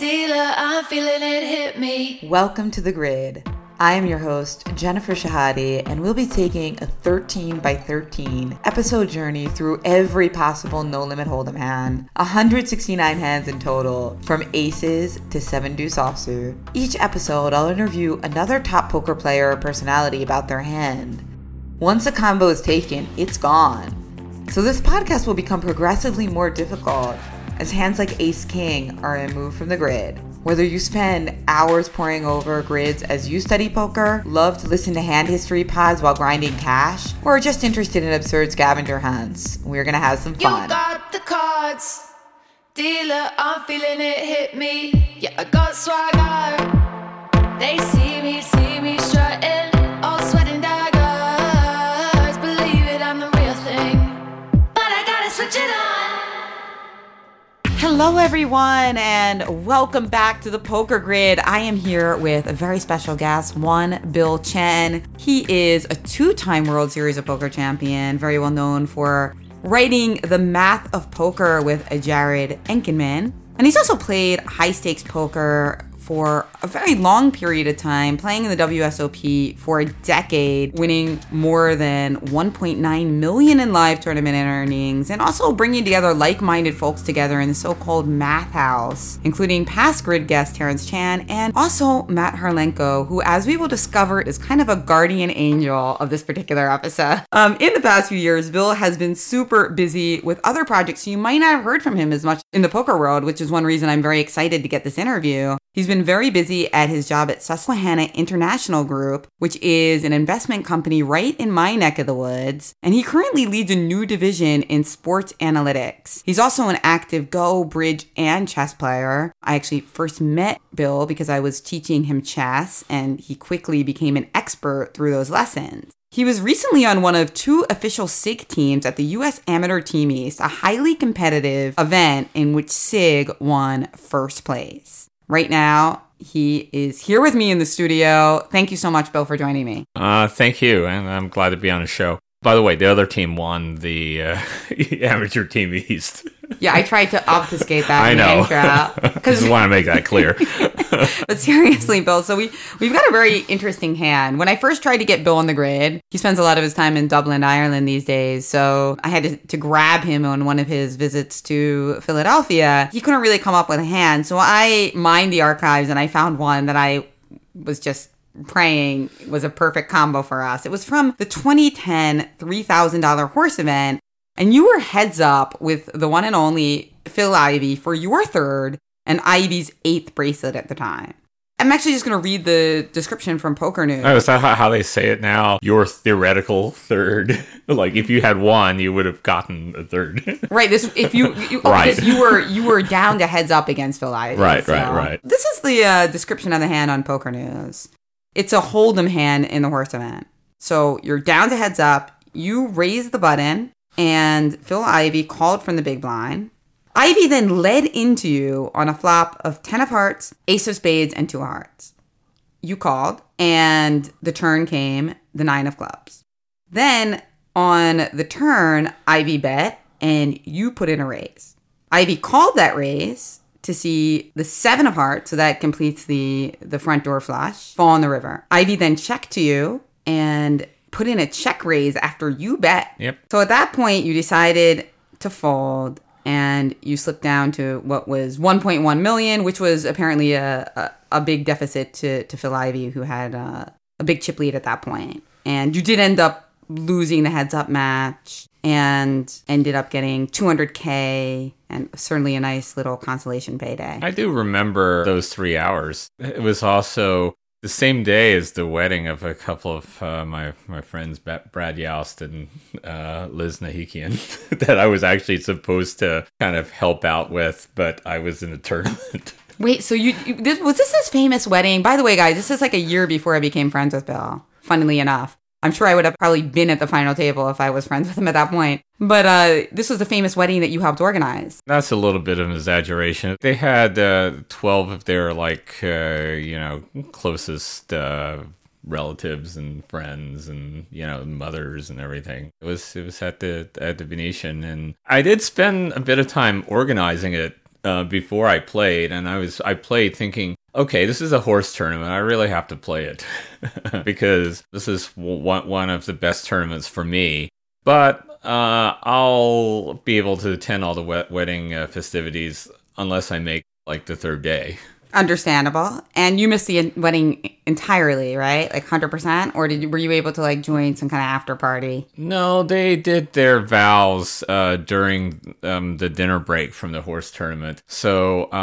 dealer, I'm feeling it hit me. Welcome to The Grid. I am your host, Jennifer Shahade, and we'll be taking a 13 by 13 episode journey through every possible no limit hold'em hand. 169 hands in total, from aces to 7 deuce offsuit. Each episode, I'll interview another top poker player or personality about their hand. Once a combo is taken, it's gone. So this podcast will become progressively more difficult as hands like Ace King are removed from the grid. Whether you spend hours poring over grids as you study poker, love to listen to hand history pods while grinding cash, or are just interested in absurd scavenger hunts, we're gonna have some You fun. got the cards. Dealer, I'm feeling it hit me. Yeah, I got swagger. They see me, see me strutting. Hello, everyone, and welcome back to the Poker Grid. I am here with a very special guest, one Bill Chen. He is a two time World Series of Poker champion, very well known for writing The Math of Poker with Jerrod Ankenman. And he's also played high stakes poker for a very long period of time, playing in the WSOP for a decade, winning more than 1.9 million in live tournament earnings, and also bringing together like-minded folks together in the so-called Math House, including past grid guest Terrence Chan and also Matt Hawrilenko, who, as we will discover, is kind of a guardian angel of this particular episode. Um, in the past few years, Bill has been super busy with other projects, so you might not have heard from him as much in the poker world, which is one reason I'm very excited to get this interview. He's been very busy at his job at Susquehanna International Group, which is an investment company right in my neck of the woods, and he currently leads a new division in sports analytics. He's also an active Go, Bridge, and chess player. I actually first met Bill because I was teaching him chess, and he quickly became an expert through those lessons. He was recently on one of two official SIG teams at the US Amateur Team East, a highly competitive event in which SIG won first place. Right now, he is here with me in the studio. Thank you so much, Bill, for joining me. Uh, thank you, and I'm glad to be on the show. By the way, the other team won the uh, amateur team East. Yeah, I tried to obfuscate that I in know. the intro. Just want to make that clear. But seriously, Bill, so we we've got a very interesting hand. When I first tried to get Bill on the grid, he spends a lot of his time in Dublin, Ireland these days. So I had to, to grab him on one of his visits to Philadelphia. He couldn't really come up with a hand. So I mined the archives and I found one that I was just praying was a perfect combo for us. It was from the 2010 $3,000 horse event. And you were heads up with the one and only Phil Ivey for your third and Ivey's eighth bracelet at the time. I'm actually just going to read the description from Poker News. oh, is that how, how they say it now? Your theoretical third. like if you had one, you would have gotten a third. Right. This if you, you oh, Right. you were you were down to heads up against Phil Ivey. Right, right, right. This is the uh, description of the hand on Poker News. It's a hold'em hand in the horse event. So you're down to heads up. You raise the button, and Phil Ivey called from the big blind. Ivey then led into you on a flop of ten of hearts, ace of spades, and two of hearts. You called, and the turn came the nine of clubs. Then on the turn, Ivey bet and you put in a raise. Ivey called that raise to see the seven of hearts, so that completes the the front door flush, fall in the river. Ivey then checked to you and put in a check raise after you bet. Yep. So at that point, you decided to fold and you slipped down to what was 1.1 million, which was apparently a, a, a big deficit to, to Phil Ivey, who had uh, a big chip lead at that point. And you did end up losing the heads up match and ended up getting 200K and certainly a nice little consolation payday. I do remember those three hours. It was also the same day as the wedding of a couple of uh, my my friends, Brad Yost and uh, Liz Nahikian, that I was actually supposed to kind of help out with, but I was in a tournament. Wait, so you, you this, was this his famous wedding? By the way, guys, this is like a year before I became friends with Bill. Funnily enough, I'm sure I would have probably been at the final table if I was friends with him at that point. But uh, this was the famous wedding that you helped organize. That's a little bit of an exaggeration. They had uh, 12 of their, like, uh, you know, closest uh, relatives and friends and, you know, mothers and everything. It was it was at the at the Venetian and I did spend a bit of time organizing it uh, before I played, and I was I played thinking, okay, this is a horse tournament. I really have to play it because this is one one of the best tournaments for me. But uh, I'll be able to attend all the wed- wedding uh, festivities unless I make like the third day. Understandable. And you missed the wedding entirely, right? Like 100%? Or did were you able to like join some kind of after party? No, they did their vows uh, during um, the dinner break from the horse tournament. So uh,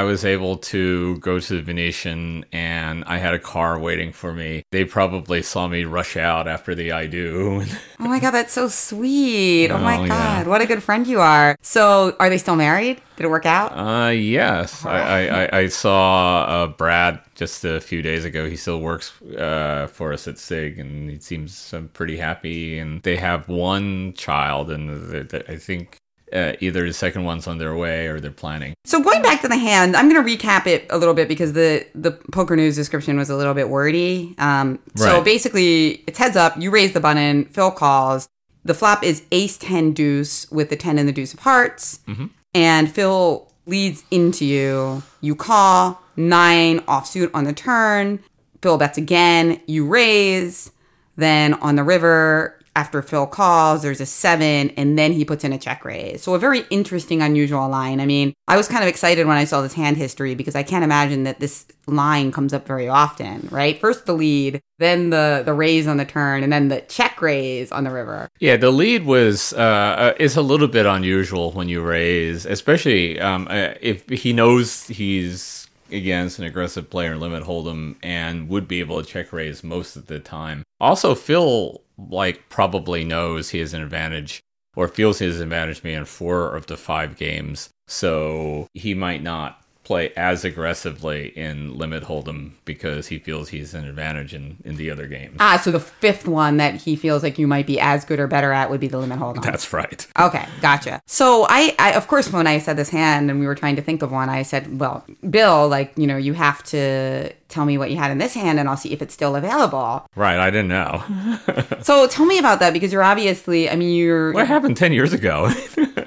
I was able to go to the Venetian and I had a car waiting for me. They probably saw me rush out after the I do. Oh my God, that's so sweet. Oh, my Oh, God, yeah. what a good friend you are. So are they still married? Did it work out? Uh, yes, I, I, I- I saw uh, Brad just a few days ago. He still works uh, for us at SIG, and he seems uh, pretty happy. And they have one child, and I think uh, either the second one's on their way or they're planning. So going back to the hand, I'm going to recap it a little bit because the the poker news description was a little bit wordy. Um, so Right. basically, it's heads up. You raise the button. Phil calls. The flop is Ace Ten Deuce with the ten and the Deuce of Hearts, and Phil leads into you. You call nine offsuit on the turn. Phil bets again. You raise. Then on the river, after Phil calls, there's a seven, and then he puts in a check raise. So a very interesting, unusual line. I mean, I was kind of excited when I saw this hand history because I can't imagine that this line comes up very often, right? First the lead, then the the raise on the turn, and then the check raise on the river. Yeah, the lead was uh, uh, is a little bit unusual when you raise, especially um, uh, if he knows he's against an aggressive player in limit hold'em and would be able to check raise most of the time. Also, Phil like probably knows he has an advantage or feels he has an advantage maybe in four of the five games, so he might not play as aggressively in limit hold'em because he feels he's an advantage in, in the other games. Ah, so the fifth one that he feels like you might be as good or better at would be the limit Hold'em. That's right. Okay, gotcha. So I, I, of course, when I said this hand and we were trying to think of one, I said, well, Bill, like, you know, you have to tell me what you had in this hand and I'll see if it's still available. Right, I didn't know. So tell me about that because you're obviously, I mean, you're, What happened 10 years ago?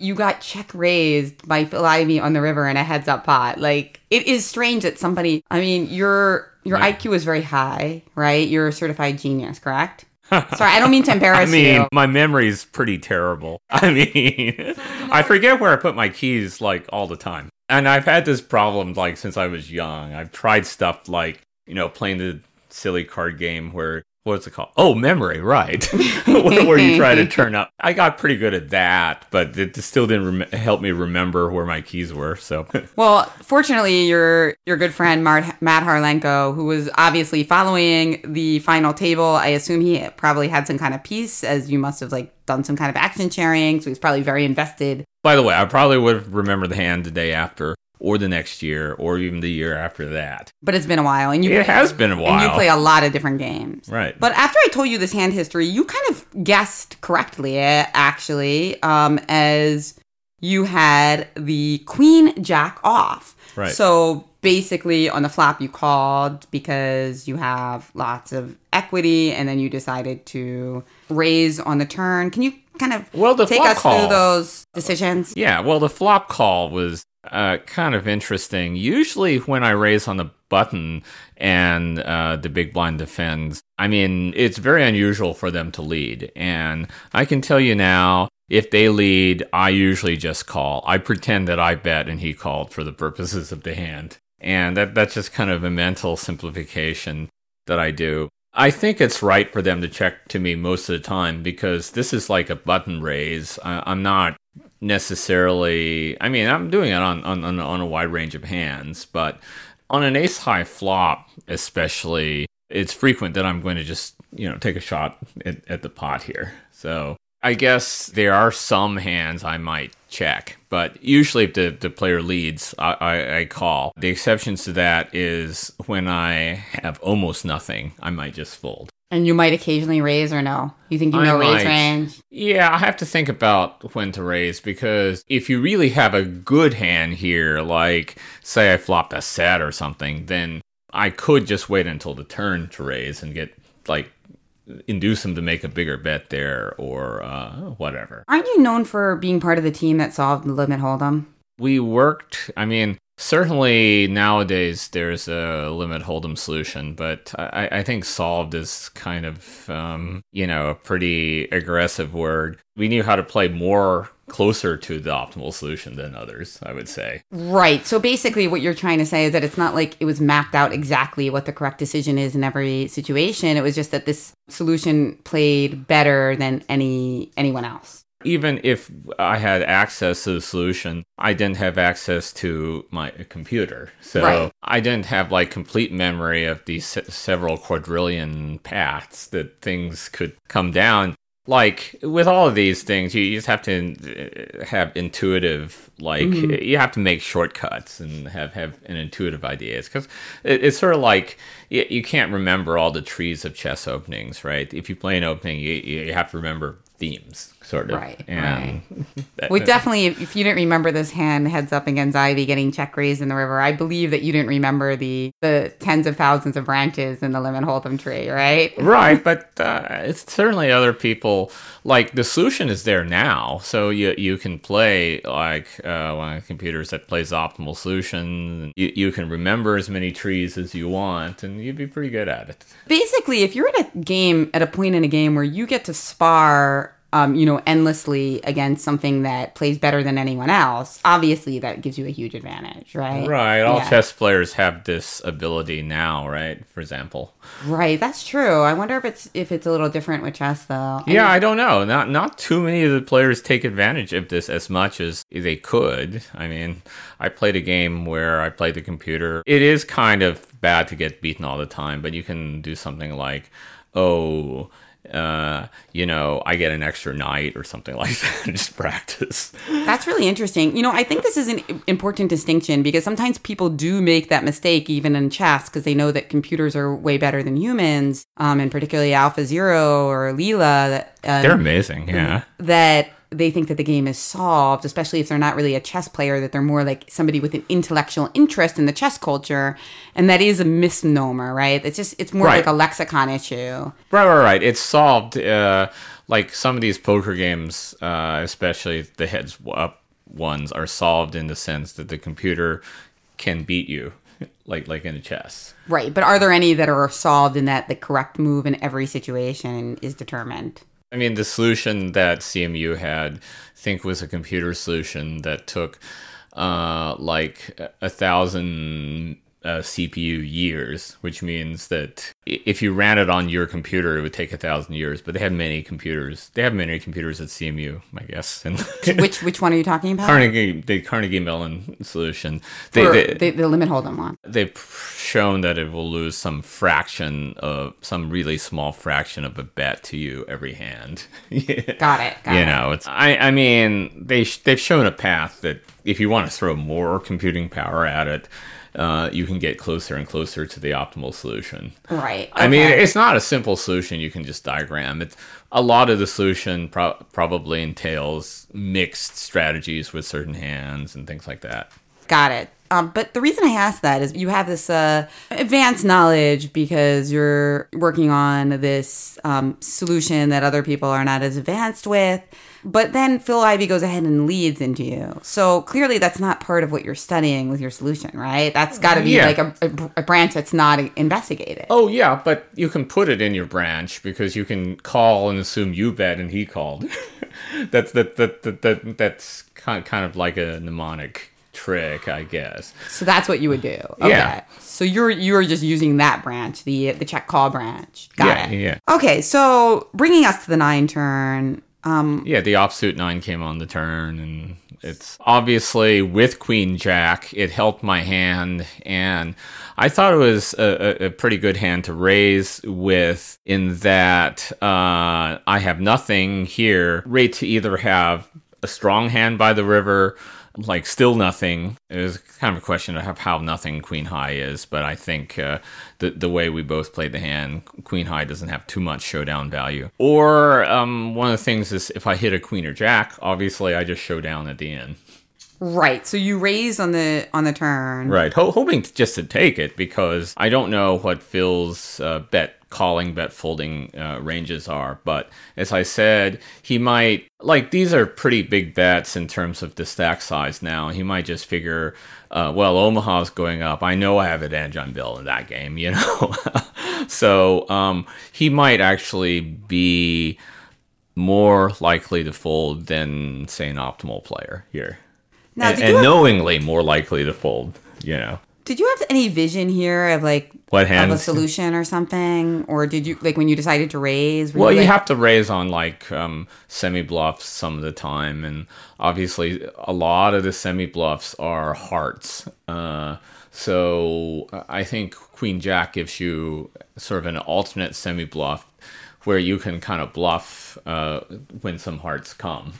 you got check raised by Phil Ivey on the river in a heads up pot. Like, it is strange that somebody, I mean, your, your Yeah. IQ is very high, right? You're a certified genius, correct? Sorry, I don't mean to embarrass I mean, you. my memory's pretty terrible. I mean, I forget where I put my keys like all the time. And I've had this problem like since I was young. I've tried stuff like, you know, playing the silly card game where what's it called? Oh, memory, right. where, you try to turn up. I got pretty good at that, but it still didn't rem- help me remember where my keys were. So, Well, fortunately, your your good friend Mart, Matt Hawrilenko, who was obviously following the final table, I assume he probably had some kind of piece, as you must have like done some kind of action sharing. So he's probably very invested. by the way, I probably would have remembered the hand the day after or the next year or even the year after that. But it's been a while, and you It has been a and you play a lot of different games. Right. But after I told you this hand history, you kind of guessed correctly, eh, actually, um, as you had the queen jack off. Right. So basically, on the flop, you called because you have lots of equity, and then you decided to raise on the turn. Can you kind of Well, the take us call- through those decisions? Yeah, well, the flop call was uh, kind of interesting. Usually, when I raise on the button and uh, the big blind defends, I mean, it's very unusual for them to lead. And I can tell you now, if they lead, I usually just call. I pretend that I bet and he called for the purposes of the hand. And that, that's just kind of a mental simplification that I do. I think it's right for them to check to me most of the time because this is like a button raise. I, I'm not necessarily. I mean, I'm doing it on, on on a wide range of hands, but on an ace high flop, especially, it's frequent that I'm going to just you know take a shot at, at the pot here. So I guess there are some hands I might check, but usually if the, the player leads, I, I, I call. The exceptions to that is when I have almost nothing, I might just fold. And you might occasionally raise or no? You think you know raise range? Yeah, I have to think about when to raise because if you really have a good hand here, like say I flopped a set or something, then I could just wait until the turn to raise and get like induce him to make a bigger bet there or uh, whatever. Aren't you known for being part of the team that solved the limit hold'em? we worked. I mean, certainly nowadays there's a limit hold'em solution, but I, I think solved is kind of um, you know a pretty aggressive word. We knew how to play more closer to the optimal solution than others. I would say. Right. So basically, what you're trying to say is that it's not like it was mapped out exactly what the correct decision is in every situation. It was just that this solution played better than any anyone else. Even if I had access to the solution, I didn't have access to my computer. So Right. I didn't have like complete memory of these se- several quadrillion paths that things could come down. Like with all of these things, you just have to uh, have intuitive, like you have to make shortcuts and have, have an intuitive ideas. Because it, it's sort of like you, you can't remember all the trees of chess openings, right? If you play an opening, you, you have to remember themes, sort of. Right, And that- We definitely, if you didn't remember this hand heads up against Ivey getting check raised in the river, I believe that you didn't remember the the tens of thousands of branches in the limit hold'em tree, right? right but uh, it's certainly other people like the solution is there now. So you you can play like uh, one of the computers that plays optimal solution you, you can remember as many trees as you want and you'd be pretty good at it. Basically, if you're at a game, at a point in a game where you get to spar, um, you know, endlessly against something that plays better than anyone else, obviously that gives you a huge advantage, right? right all Yeah. chess players have this ability now right for example Right, that's true. I wonder if it's if it's a little different with chess though. yeah i don't know not not too many of the players take advantage of this as much as they could i mean i played a game where i played the computer it is kind of bad to get beaten all the time but you can do something like oh uh, you know, I get an extra knight or something like that and just practice. That's really interesting. You know, I think this is an important distinction because sometimes people do make that mistake even in chess because they know that computers are way better than humans, um, and particularly Alpha Zero or Leela. That, um, They're amazing, yeah. that they think that the game is solved, especially if they're not really a chess player, that they're more like somebody with an intellectual interest in the chess culture. And that is a misnomer, right? It's just, it's more Right. like a lexicon issue. Right, right, right. It's solved. Uh, like some of these poker games, uh, especially the heads up ones, are solved in the sense that the computer can beat you, like like in a chess. Right. But are there any that are solved in that the correct move in every situation is determined? I mean, the solution that CMU had, I think, was a computer solution that took uh, like a- thousand uh, CPU years, which means that if you ran it on your computer, it would take a thousand years. But they have many computers. They have many computers at CMU, I guess. And Which which one are you talking about? Carnegie, the Carnegie Mellon solution, they, Or they, the, the limit hold'em one. they've shown that it will lose some fraction of some really small fraction of a bet to you every hand. yeah. Got it. Got You it. know, it's I I mean they they've shown a path that if you want to throw more computing power at it, uh, you can get closer and closer to the optimal solution. Right. I mean, it's not a simple solution you can just diagram. It's a lot of the solution pro- probably entails mixed strategies with certain hands and things like that. Got it. Um, but the reason I ask that is you have this uh, advanced knowledge because you're working on this um, solution that other people are not as advanced with. But then Phil Ivey goes ahead and leads into you. So clearly, that's not part of what you're studying with your solution, right? That's got to be Yeah. like a, a, a branch that's not investigated. Oh yeah, but you can put it in your branch because you can call and assume you bet and he called. that's that, that that that that's kind kind of like a mnemonic trick, I guess. So that's what you would do. Okay. Yeah. So you're you're just using that branch, the the check call branch. Got Yeah, it. yeah. Okay, so bringing us to the nine turn. Um, Yeah, the offsuit nine came on the turn, and it's obviously with Queen Jack. It helped my hand, and I thought it was a, a, a pretty good hand to raise with. In that uh, I have nothing here, rate to either have a strong hand by the river. Like still nothing. It was kind of a question of how nothing Queen High is, but I think uh, the the way we both played the hand, Queen High doesn't have too much showdown value. Or um, one of the things is if I hit a Queen or Jack, obviously I just show down at the end. right. So you raise on the on the turn. Right, Ho- hoping just to take it because I don't know what Phil's uh, bet calling bet folding uh, ranges are. But as I said, he might like these are pretty big bets in terms of the stack size now. He might just figure, uh, well, Omaha's going up. I know I have an advantage on Bill in that game, you know. so um, he might actually be more likely to fold than say an optimal player here, Now, and, and have- knowingly more likely to fold. You know. Did you have any vision here of like What of a solution or something, or did you like when you decided to raise? Well, you like- have to raise on like um, semi bluffs some of the time, and obviously a lot of the semi bluffs are hearts. Uh, so I think Queen Jack gives you sort of an alternate semi bluff where you can kind of bluff uh, when some hearts come.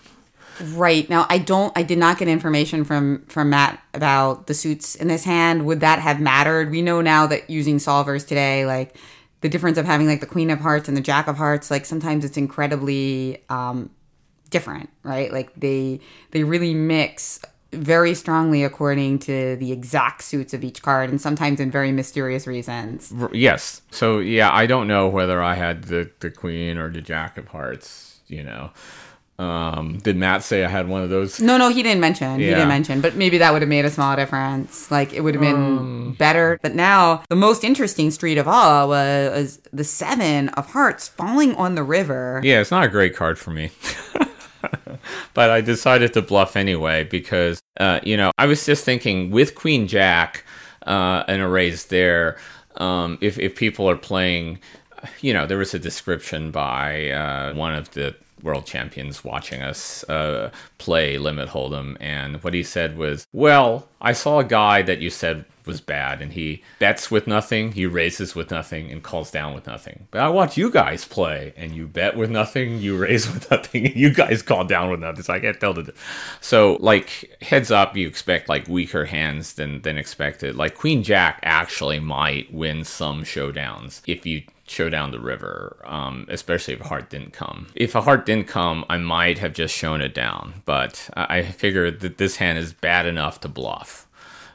Right now, I don't. I did not get information from from Matt about the suits in this hand. Would that have mattered? We know now that using solvers today, like the difference of having like the Queen of Hearts and the Jack of Hearts, like sometimes it's incredibly um, different, right? Like they they really mix very strongly according to the exact suits of each card, and sometimes in very mysterious reasons. Yes. So yeah, I don't know whether I had the the Queen or the Jack of Hearts. You know, um, did Matt say I had one of those? No, no, he didn't mention. He didn't mention, but maybe that would have made a small difference. Like it would have been better. But now the most interesting street of all was the seven of hearts falling on the river. Yeah, it's not a great card for me. but I decided to bluff anyway because, uh, you know, I was just thinking with Queen Jack uh, and a raise there, um, if, if people are playing, you know, there was a description by uh, one of the world champions watching us uh, play Limit Hold'em, and what he said was, "Well, I saw a guy that you said was bad, and he bets with nothing, he raises with nothing, and calls down with nothing. But I watch you guys play, and you bet with nothing, you raise with nothing, and you guys call down with nothing. So I can't tell the. difference. So like heads up, you expect like weaker hands than than expected. Like Queen Jack actually might win some showdowns if you show down the river, um, especially if a heart didn't come. If a heart didn't come, I might have just shown it down, but I I figured that this hand is bad enough to bluff,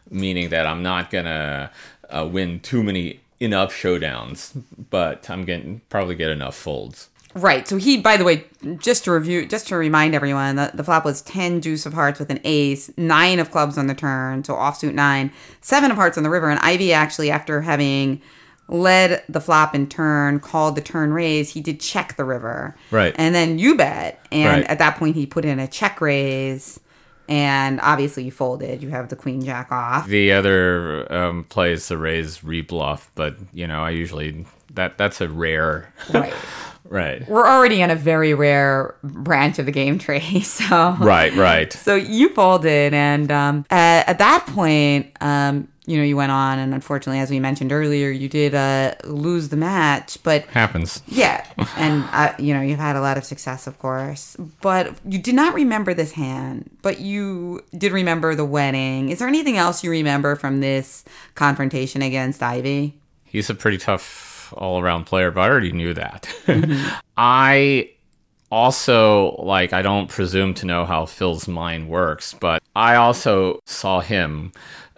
meaning that I'm not gonna uh, win too many enough showdowns, but I'm getting probably get enough folds. Right. So he, by the way, just to review, just to remind everyone, the, the flop was 10 deuce of hearts with an ace, nine of clubs on the turn, so offsuit nine, seven of hearts on the river. And Ivey actually, after having led the flop in turn, called the turn raise, he did check the river. Right. And then you bet. And Right. at that point, he put in a check raise. And obviously, you folded. You have the queen jack off. The other um, play is the raise rebluff, but you know I usually that that's a rare. Right. right. We're already in a very rare branch of the game tree. So. Right. Right. So you folded, and um, at, at that point, um, you know, you went on, and unfortunately, as we mentioned earlier, you did uh, lose the match. But Happens. yeah, and uh, you know, you've had a lot of success, of course. But you did not remember this hand, but you did remember the wedding. Is there anything else you remember from this confrontation against Ivey? he's a pretty tough all around player, but I already knew that. I also like I don't presume to know how Phil's mind works, but I also saw him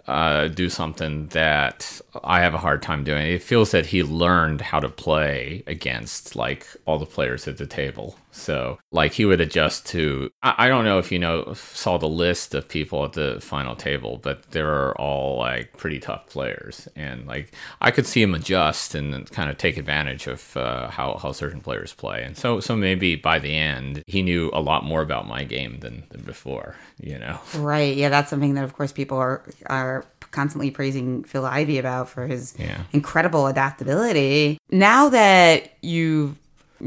uh, do something that I have a hard time doing. It feels that he learned how to play against like all the players at the table. So like he would adjust to. I, I don't know if you know saw the list of people at the final table, but they are all like pretty tough players, and like I could see him adjust and kind of take advantage of uh, how how certain players play. And so so maybe by the end he knew a lot more about my game than than before. You know. Right. Yeah, that's something that, of course, people are are constantly praising Phil Ivey about for his Yeah. incredible adaptability. Now that you've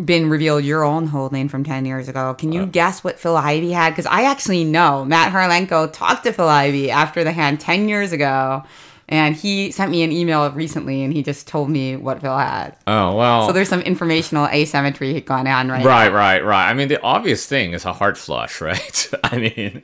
been revealed your own holding from 10 years ago, can you guess what Phil Ivey had? Because I actually know Matt Hawrilenko talked to Phil Ivey after the hand 10 years ago, and he sent me an email recently and he just told me what Phil had. Oh well. So there's some informational asymmetry going on right Right, now. right, right. I mean, the obvious thing is a heart flush, right? I mean,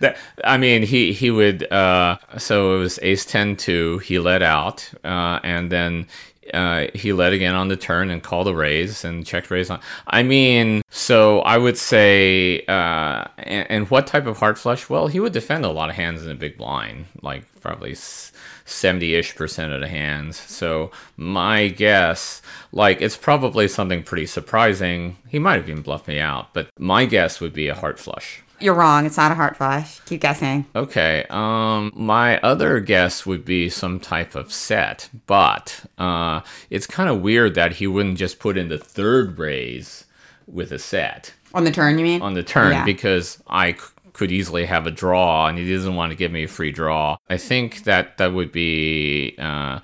that. I mean, he he would. Uh, so it was Ace 10 2. He let out, uh, and then uh, he led again on the turn and called a raise and checked raise on. I mean, so I would say, uh, and, and what type of heart flush? Well, he would defend a lot of hands in a big blind, like probably 70 ish percent of the hands. So my guess, like, it's probably something pretty surprising. He might have even bluffed me out, but my guess would be a heart flush. You're wrong. It's not a heart flush. Keep guessing. Okay. Um, my other guess would be some type of set, but uh, it's kind of weird that he wouldn't just put in the third raise with a set On the turn, you mean? on the turn Yeah. because I c- could easily have a draw, and he doesn't want to give me a free draw. I think that that would be. Uh,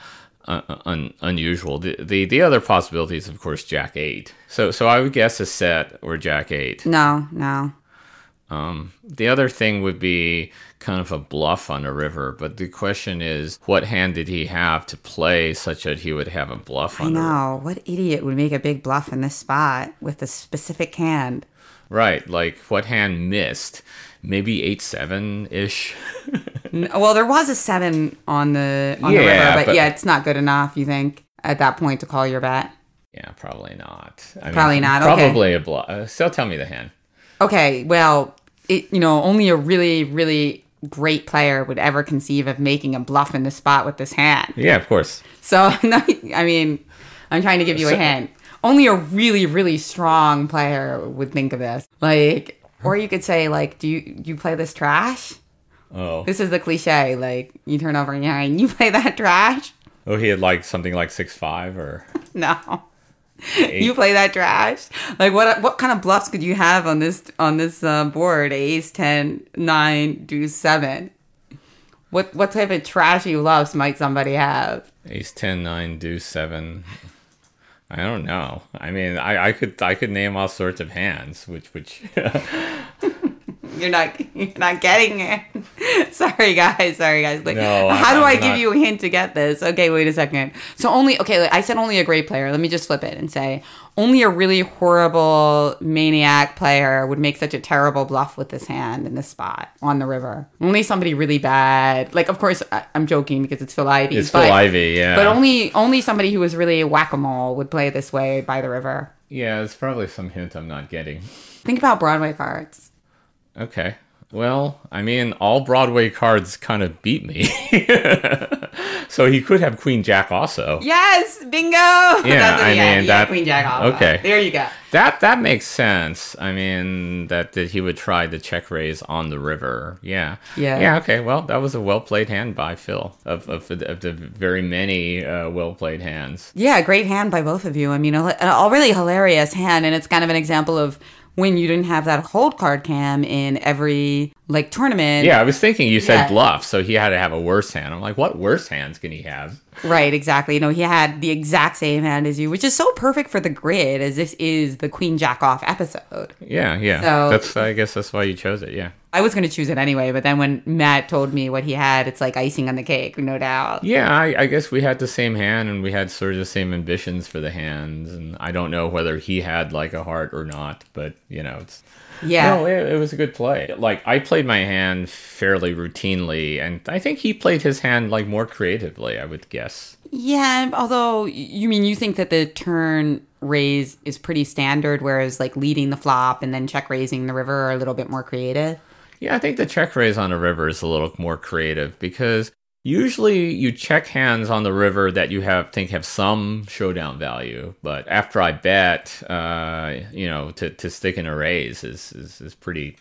un- un- unusual. The, the the other possibility is, of course, Jack eight. So so I would guess a set or Jack eight. No, no. Um, the other thing would be kind of a bluff on the river, but the question is, what hand did he have to play such that he would have a bluff I on river? know. What idiot would make a big bluff in this spot with a specific hand? Right, like what hand missed? Maybe eight seven ish. Well, there was a seven on the on the river, but, but- yeah, it's not good enough. You think at that point to call your bet? yeah, probably not. I Probably not, okay. Probably a bluff. Uh, still, tell me the hand. Okay, well, it you know only a really really great player would ever conceive of making a bluff in the spot with this hand. Yeah, of course. So no, I mean, I'm trying to give you a So- hint. Only a really really strong player would think of this. Like, or you could say like, do you you play this trash? Oh, This is the cliche. Like, you turn over and you play that trash? oh, he had like something like six five or No. Eight. You play that trash? Like what what kind of bluffs could you have on this on this uh, board? Ace, 10, 9, deuce 7. What what type of trashy bluffs might somebody have? Ace 10, 9, deuce 7. I don't know. I mean, I, I could I could name all sorts of hands, which which You're not you're not getting it. sorry guys, sorry guys. Like No, how I'm- do I I'm give not- you a hint to get this? Okay, wait a second. So only okay, like, I said only a great player. Let me just flip it and say only a really horrible maniac player would make such a terrible bluff with this hand in this spot on the river. Only somebody really bad. Like of course I, I'm joking because it's Phil Ivey. it's but, Phil Ivey, yeah. But only only somebody who was really whack a mole would play this way by the river. yeah, it's probably some hint I'm not getting. Think about Broadway cards. Okay. Well, I mean, all Broadway cards kind of beat me. so he could have Queen Jack also. Yes, bingo. Yeah, I mean, that- Queen Jack off. okay. there you go. That that makes sense. I mean, that, that he would try the check raise on the river. Yeah. Yeah. Yeah. Okay. Well, that was a well played hand by Phil. Of of, the- of the very many uh, well played hands. Yeah, great hand by both of you. I mean, a, a really hilarious hand, and it's kind of an example of when you didn't have that hold card cam in every like tournament. Yeah, I was thinking you said Yeah. bluff, so he had to have a worse hand. I'm like, what worse hands can he have? Right, exactly. You know, he had the exact same hand as you, which is so perfect for the grid, as this is the Queen Jack off episode. Yeah, yeah. So- that's I guess that's why you chose it. Yeah. I was going to choose it anyway, but then when Matt told me what he had, it's like icing on the cake, no doubt. Yeah, I, I guess we had the same hand and we had sort of the same ambitions for the hands. And I don't know whether he had like a heart or not, but you know, it's Yeah. no, it, it was a good play. Like I played my hand fairly routinely, and I think he played his hand like more creatively. I would guess. Yeah, although you mean you think that the turn raise is pretty standard, whereas like leading the flop and then check raising the river are a little bit more creative. Yeah, I think the check raise on a river is a little more creative because usually you check hands on the river that you have think have some showdown value, but after I bet, uh, you know, to, to stick in a raise is is, is pretty.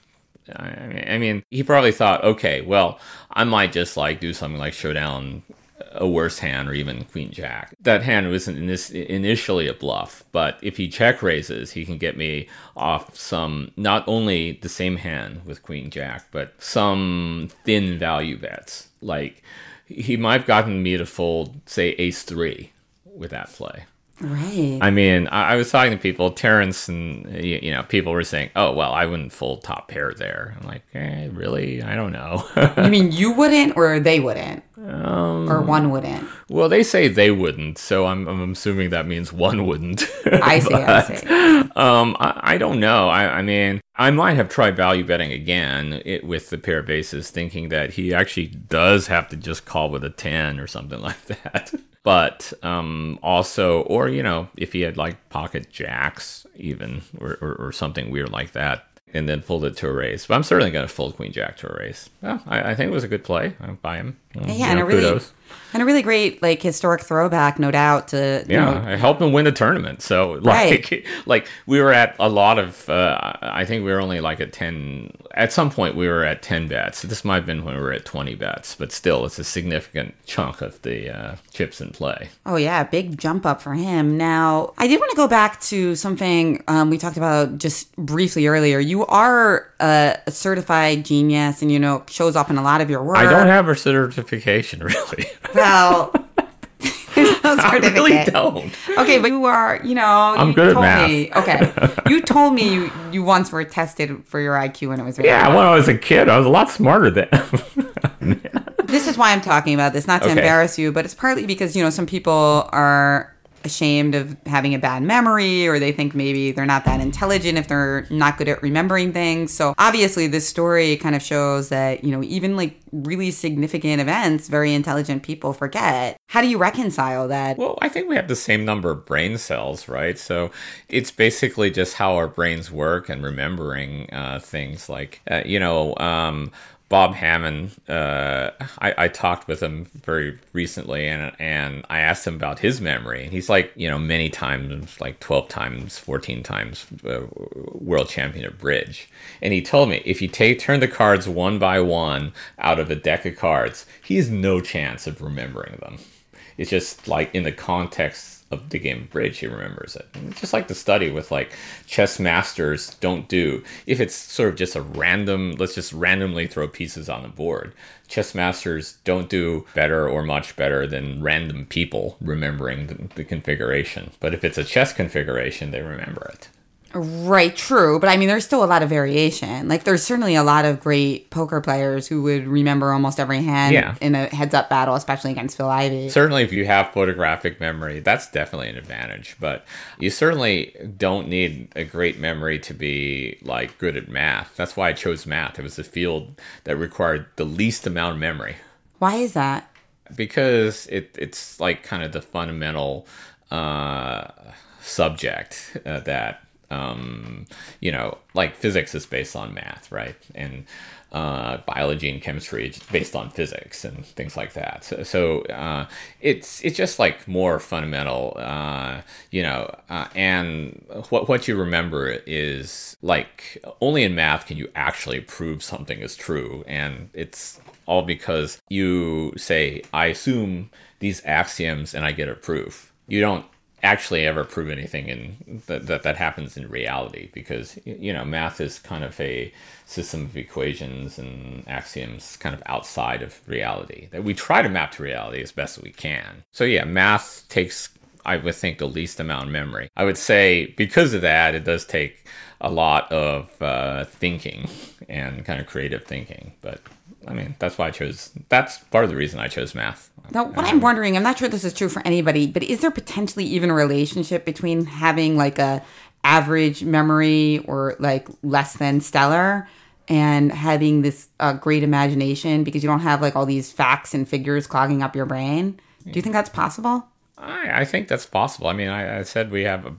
I mean, I mean, he probably thought, okay, well, I might just like do something like showdown a worse hand or even queen jack. That hand wasn't inis- initially a bluff, but if he check raises, he can get me off some not only the same hand with queen jack, but some thin value bets. Like he might have gotten me to fold, say, ace three with that play. Right. I mean, I, I was talking to people, Terrence, and you, you know, people were saying, "Oh, well, I wouldn't fold top pair there." I'm like, eh, really? I don't know. you mean you wouldn't or they wouldn't? Um, or one wouldn't? well, they say they wouldn't, so I'm, I'm assuming that means one wouldn't. I see, I see. um, I, I don't know. I, I mean, I might have tried value betting again it, with the pair of aces, thinking that he actually does have to just call with a 10 or something like that. but um, also, or, you know, if he had like pocket jacks, even, or, or, or something weird like that, and then fold it to a raise. But I'm certainly going to fold Queen Jack to a raise. Well, I, I think it was a good play. I buy him. Yeah, you know, and a really, kudos. And a really great like historic throwback, no doubt. To yeah, know. I helped him win the tournament. So like, right. like we were at a lot of. Uh, I think we were only like at ten. At some point, we were at ten bets. This might have been when we were at twenty bets, but still, it's a significant chunk of the uh, chips in play. Oh yeah, big jump up for him. Now, I did want to go back to something um, we talked about just briefly earlier. You are a, a certified genius, and you know shows up in a lot of your work. I don't have a certification, really. Well, there's no I really don't. Okay, but you are, you know, I'm you good told at math. Me, okay, you told me you, you once were tested for your IQ when it was. yeah, when I was a kid, I was a lot smarter than. this is why I'm talking about this, not to okay. embarrass you, but it's partly because you know some people are ashamed of having a bad memory or they think maybe they're not that intelligent if they're not good at remembering things. So obviously this story kind of shows that, you know, even like really significant events, very intelligent people forget. How do you reconcile that? Well, I think we have the same number of brain cells, right? So it's basically just how our brains work and remembering uh, things like, uh, you know, um, Bob Hamman, uh, I, I, talked with him very recently, and and I asked him about his memory, and he's like, you know, many times, like twelve times, fourteen times, uh, world champion at bridge, and he told me if you take turn the cards one by one out of a deck of cards, he has no chance of remembering them. It's just like in the context of the game bridge he remembers it. It's just like the study with like chess masters don't do if it's sort of just a random let's just randomly throw pieces on the board chess masters don't do better or much better than random people remembering the, the configuration. But if it's a chess configuration they remember it Right, true. But I mean, there's still a lot of variation. Like, there's certainly a lot of great poker players who would remember almost every hand yeah. in a heads up battle, especially against Phil Ivey. Certainly, if you have photographic memory, that's definitely an advantage. But you certainly don't need a great memory to be like good at math. That's why I chose math. It was the field that required the least amount of memory. Why is that? Because it, it's like kind of the fundamental uh, subject uh, that um, you know, like physics is based on math, right? And uh, biology and chemistry is based on physics and things like that. So, so uh, it's it's just like more fundamental, uh, you know. Uh, and what what you remember is like only in math can you actually prove something is true, and it's all because you say I assume these axioms and I get a proof. You don't actually ever prove anything in that, that that happens in reality because you know math is kind of a system of equations and axioms kind of outside of reality that we try to map to reality as best we can. So yeah math takes i would think the least amount of memory. I would say because of that it does take a lot of uh, thinking and kind of creative thinking but I mean, that's why I chose. That's part of the reason I chose math. Now, what um, I'm wondering, I'm not sure this is true for anybody, but is there potentially even a relationship between having like a average memory or like less than stellar and having this uh, great imagination because you don't have like all these facts and figures clogging up your brain? Do you think that's possible? I, I think that's possible. I mean, I, I said we have a,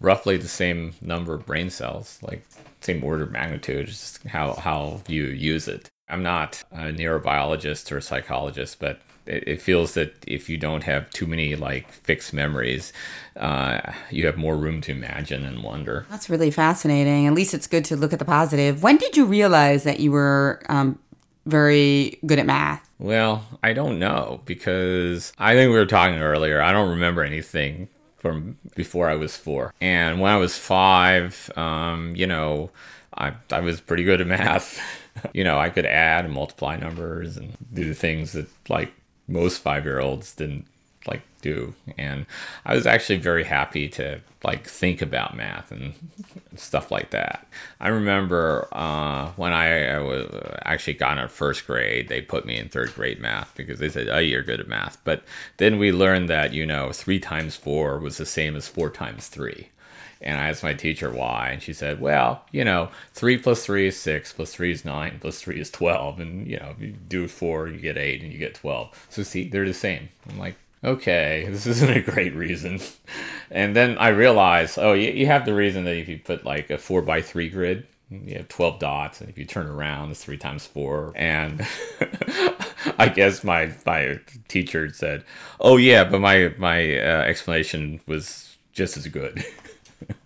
roughly the same number of brain cells, like same order of magnitude, just how how you use it. I'm not a neurobiologist or a psychologist, but it, it, feels that if you don't have too many like fixed memories, uh, you have more room to imagine and wonder. That's really fascinating. At least it's good to look at the positive. When did you realize that you were um, very good at math? Well, I don't know because I think we were talking earlier. I don't remember anything from before I was four. And when I was five, um, you know, I, I was pretty good at math. you know, I could add and multiply numbers and do the things that like most five year olds didn't like do. And I was actually very happy to like think about math and stuff like that. I remember uh, when I, I was actually got in first grade, they put me in third grade math because they said, "Oh, you're good at math." But then we learned that you know three times four was the same as four times three And I asked my teacher why, and she said, "Well, you know, three plus three is six, plus three is nine, plus three is twelve, and you know, you do four, you get eight, and you get twelve. So see, they're the same." I'm like, okay, this isn't a great reason. And then I realized, oh, you, you have the reason that if you put like a four by three grid, you have 12 dots, and if you turn around, it's three times four. And I guess my, my teacher said, oh, yeah, but my, my uh, explanation was just as good.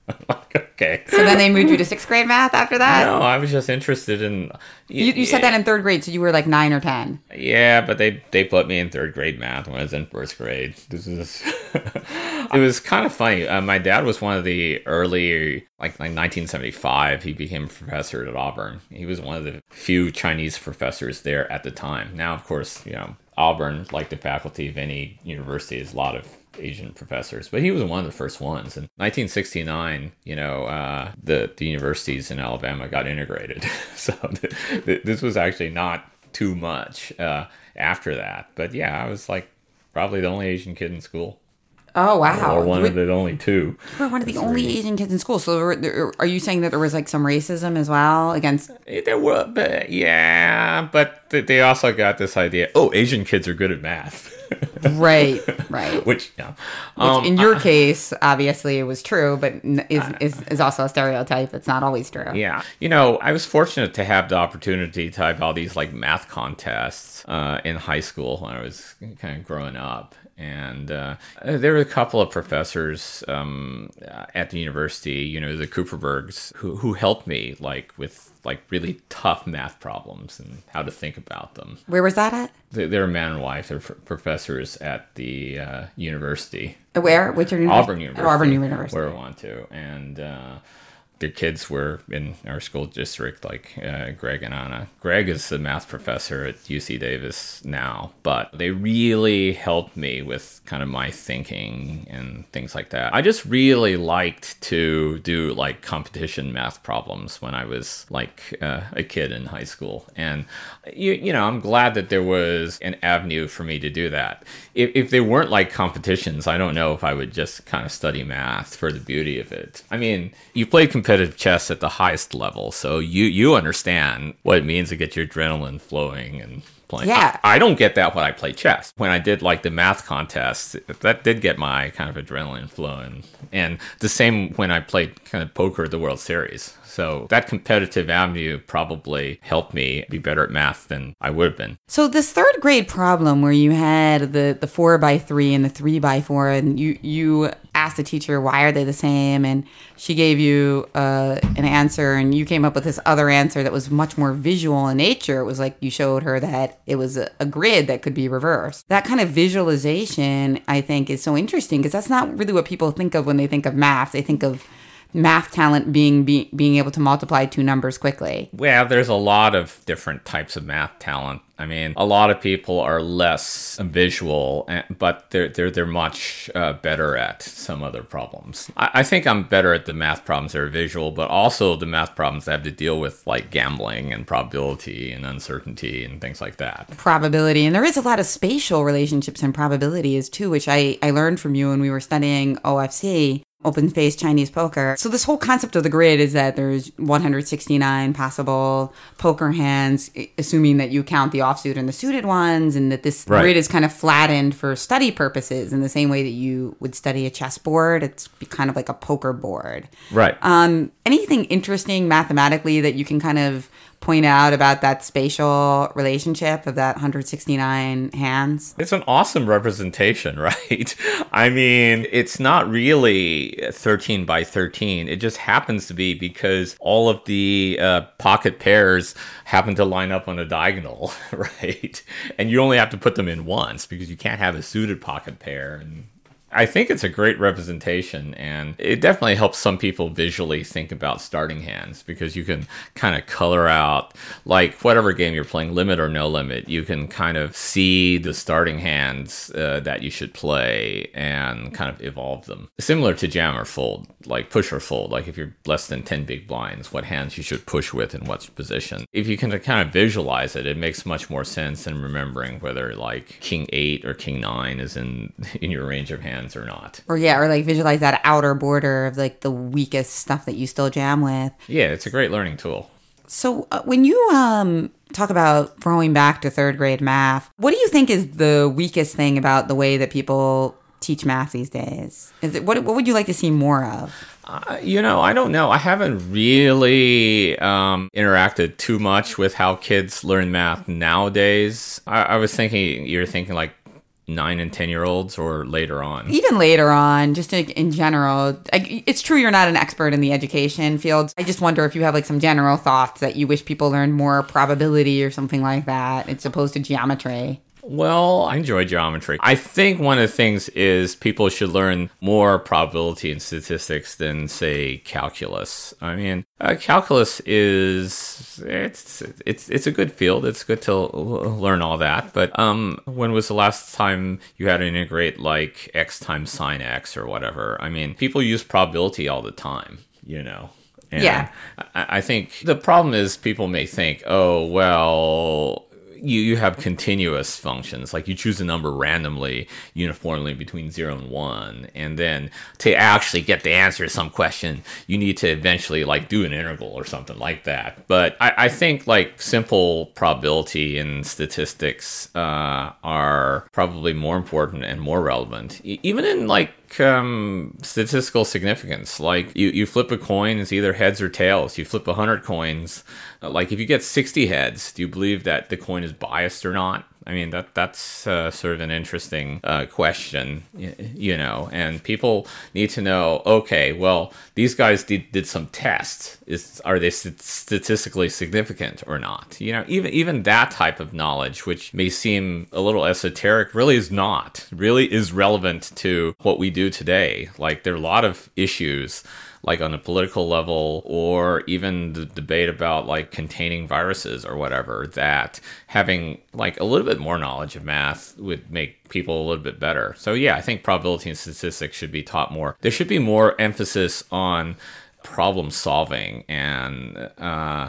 okay. So then they moved you to sixth grade math after that? No, I was just interested in. You, you said that in third grade, so you were like nine or 10. Yeah, but they they put me in third grade math when I was in first grade. This is it was kind of funny. Uh, my dad was one of the early like like 1975. He became a professor at Auburn. He was one of the few Chinese professors there at the time. Now, of course, you know Auburn, like the faculty of any university, is a lot of Asian professors, but he was one of the first ones. In 1969, you know, uh, the the universities in Alabama got integrated, so th- th- this was actually not too much uh, after that. But yeah, I was like probably the only Asian kid in school. Oh wow! Or one You of the only two. were one of the only Asian kids in school. So, there were, there, are you saying that there was like some racism as well against? There were, but yeah, but they also got this idea. Oh, Asian kids are good at math, Right, right. which yeah. Which Um, in your case, obviously, it was true, but is, is is also a stereotype. It's not always true. Yeah. You know, I was fortunate to have the opportunity to have all these like math contests uh, in high school when I was kind of growing up. And uh, there were a couple of professors um, at the university, you know, the Kuperbergs, who, who helped me like with like really tough math problems and how to think about them. Where was that at? They- They're a man and wife. They're pr- professors at the uh, university. Where? Which university? Auburn University. Auburn University. Where I went to. And uh, their kids were in our school district, like uh, Greg and Anna. Greg is the math professor at UC Davis now, but they really helped me with kind of my thinking and things like that. I just really liked to do like competition math problems when I was like uh, a kid in high school. And, you, you know, I'm glad that there was an avenue for me to do that. If, if they weren't like competitions, I don't know if I would just kind of study math for the beauty of it. I mean, you played competitive chess at the highest level, so you you understand what it means to get your adrenaline flowing and playing. Yeah. I, I don't get that when I play chess. When I did like the math contest, that did get my kind of adrenaline flowing. And the same when I played kind of poker at the World Series. So that competitive avenue probably helped me be better at math than I would have been. So this third grade problem where you had the the four by three and the three by four, and you you asked the teacher why are they the same, and she gave you uh, an answer, and you came up with this other answer that was much more visual in nature. It was like you showed her that it was a, a grid that could be reversed. That kind of visualization, I think, is so interesting because that's not really what people think of when they think of math. They think of math talent being be, being able to multiply two numbers quickly. Well, there's a lot of different types of math talent. I mean, a lot of people are less visual, eh, but they're they're they're much uh, better at some other problems. I, I think I'm better at the math problems that are visual, but also the math problems that have to deal with like gambling and probability and uncertainty and things like that. probability and there is a lot of spatial relationships and probabilities too which i i learned from you when we were studying ofc open face chinese poker so this whole concept of the grid is that there's 169 possible poker hands assuming that you count the offsuit and the suited ones and that this Right. grid is kind of flattened for study purposes in the same way that you would study a chessboard it's kind of like a poker board Right. um, anything interesting mathematically that you can kind of point out about that spatial relationship of that 169 hands? It's an awesome representation, right? I mean, it's not really 13 by 13. It just happens to be because all of the uh, pocket pairs happen to line up on a diagonal, right? And you only have to put them in once because you can't have a suited pocket pair. And I think it's a great representation, and it definitely helps some people visually think about starting hands because you can kind of color out, like whatever game you're playing, limit or no limit, you can kind of see the starting hands uh, that you should play and kind of evolve them. Similar to jam or fold, like push or fold, like if you're less than 10 big blinds, what hands you should push with in what position. If you can kind of visualize it, it makes much more sense than remembering whether like king 8 or king 9 is in, in your range of hands or not. Or yeah, or like visualize that outer border of like the weakest stuff that you still jam with. Yeah, it's a great learning tool. So uh, when you um talk about throwing back to third grade math, what do you think is the weakest thing about the way that people teach math these days? Is it what what would you like to see more of? Uh, you know, I don't know. I haven't really um, interacted too much with how kids learn math nowadays. I, I was thinking you're thinking like nine and ten year olds or later on? Even later on just in general. It's true you're not an expert in the education field. I just wonder if you have like some general thoughts that you wish people learned more probability or something like that it's opposed to geometry well, I enjoy geometry. I think one of the things is people should learn more probability and statistics than, say, calculus. I mean, uh, calculus is it's it's it's a good field. It's good to learn all that. But um, when was the last time you had to integrate like x times sine x or whatever? I mean, people use probability all the time. You know. And yeah. I, I think the problem is people may think, oh, well, you, you have continuous functions. Like you choose a number randomly uniformly between 0 and 1 and then to actually get the answer to some question you need to eventually like do an integral or something like that. But i, I think like simple probability and statistics uh, are probably more important and more relevant. Even in like um, statistical significance. Like you, you flip a coin, it's either heads or tails. You flip a hundred coins, like if you get sixty heads, do you believe that the coin is biased or not? I mean that that's uh, sort of an interesting uh, question, you know. And people need to know. Okay, well, these guys did, did some tests. Is are they st- statistically significant or not? You know, even even that type of knowledge, which may seem a little esoteric, really is not. Really is relevant to what we do today. Like there are a lot of issues like on a political level or even the debate about like containing viruses or whatever that having like a little bit more knowledge of math would make people a little bit better. So yeah i think probability and statistics should be taught more. There should be more emphasis on problem solving and uh,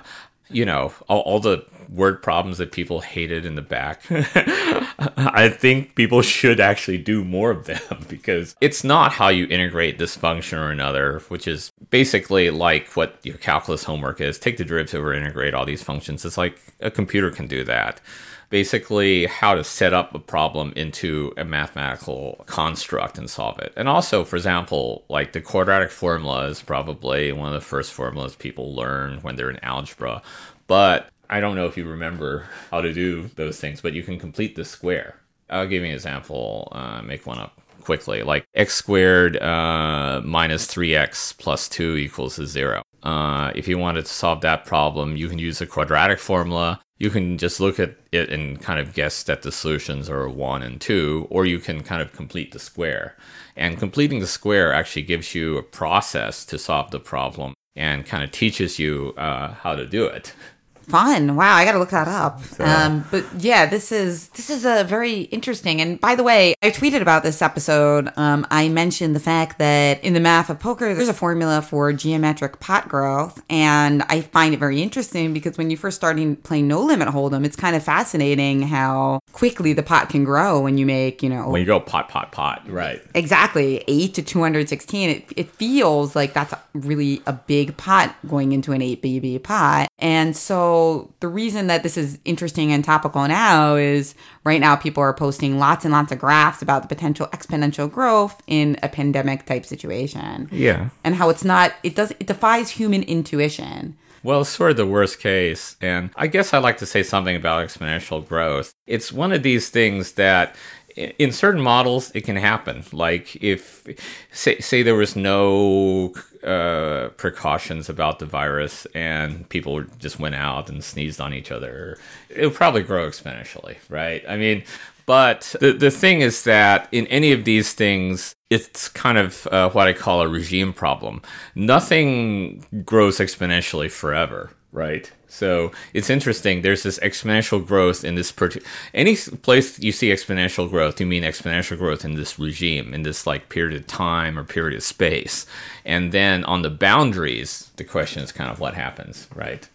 you know all, all the word problems that people hated in the back. I think people should actually do more of them because it's not how you integrate this function or another, which is basically like what your calculus homework is. Take the derivative or integrate all these functions. It's like a computer can do that basically how to set up a problem into a mathematical construct and solve it. And also, for example, like the quadratic formula is probably one of the first formulas people learn when they're in algebra. But I don't know if you remember how to do those things, but you can complete the square. I'll give you an example, uh, make one up quickly. Like x squared uh, minus 3x plus 2 equals 0. Uh, if you wanted to solve that problem, you can use the quadratic formula. You can just look at it and kind of guess that the solutions are 1 and 2, or you can kind of complete the square. And completing the square actually gives you a process to solve the problem and kind of teaches you uh, how to do it. Fun. Wow, I got to look that up. So. Um, but yeah, this is this is a very interesting. And by the way, I tweeted about this episode. Um, I mentioned the fact that in the math of poker, there's a formula for geometric pot growth, and I find it very interesting because when you first starting playing no limit hold'em, it's kind of fascinating how quickly the pot can grow when you make you know when you go pot pot pot right exactly eight to two hundred sixteen. It it feels like that's really a big pot going into an eight BB pot, and so the reason that this is interesting and topical now is right now people are posting lots and lots of graphs about the potential exponential growth in a pandemic type situation. Yeah. And how it's not it does it defies human intuition. Well, it's sort of the worst case. And I guess I'd like to say something about exponential growth. It's one of these things that in certain models it can happen. Like if say, say there was no uh, precautions about the virus and people just went out and sneezed on each other it would probably grow exponentially right? I mean but the, the thing is that in any of these things it's kind of uh, what i call a regime problem. Nothing grows exponentially forever right so it's interesting. There's this exponential growth in this particular. Any place you see exponential growth, you mean exponential growth in this regime, in this like period of time or period of space. And then on the boundaries, the question is kind of what happens, right?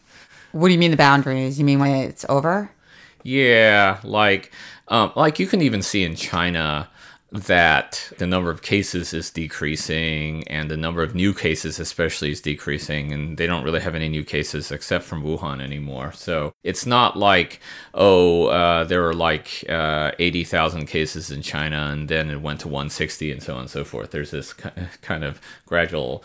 What do you mean the boundaries? You mean when it's over? Yeah, like, um, like you can even see in China that the number of cases is decreasing and the number of new cases especially is decreasing and they don't really have any new cases except from wuhan anymore. So it's not like oh uh, there were like uh, 80000 cases in china and then it went to 160 and so on and so forth. There's this kind of gradual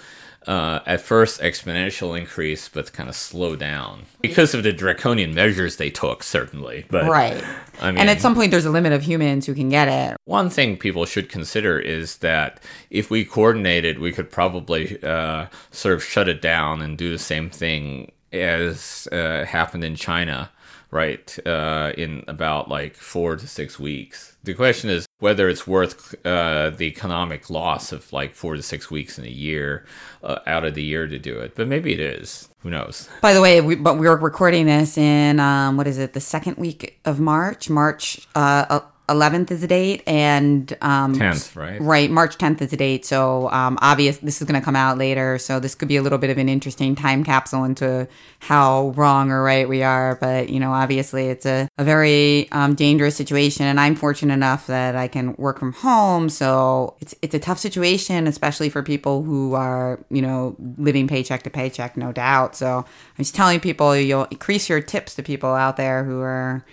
uh, at first exponential increase, but kind of slow down because of the draconian measures they took, certainly. But right. I mean, and at some point, there's a limit of humans who can get it. One thing people should consider is that if we coordinated, we could probably uh, sort of shut it down and do the same thing as uh, happened in China right uh, in about like four to six weeks the question is whether it's worth uh, the economic loss of like four to six weeks in a year uh, out of the year to do it. But maybe it is. Who knows? By the way we, but we are recording this in um, what is it? The second week of march. March uh, 11th is the date and um 10th right? right march 10th is the date. So um obvious this is going to come out later. So this could be a little bit of an interesting time capsule into how wrong or right we are. But you know obviously it's a, a very um, dangerous situation. And i'm fortunate enough that i can work from home. So it's it's a tough situation especially for people who are you know living paycheck to paycheck no doubt. So i'm just telling people you'll increase your tips to people out there who are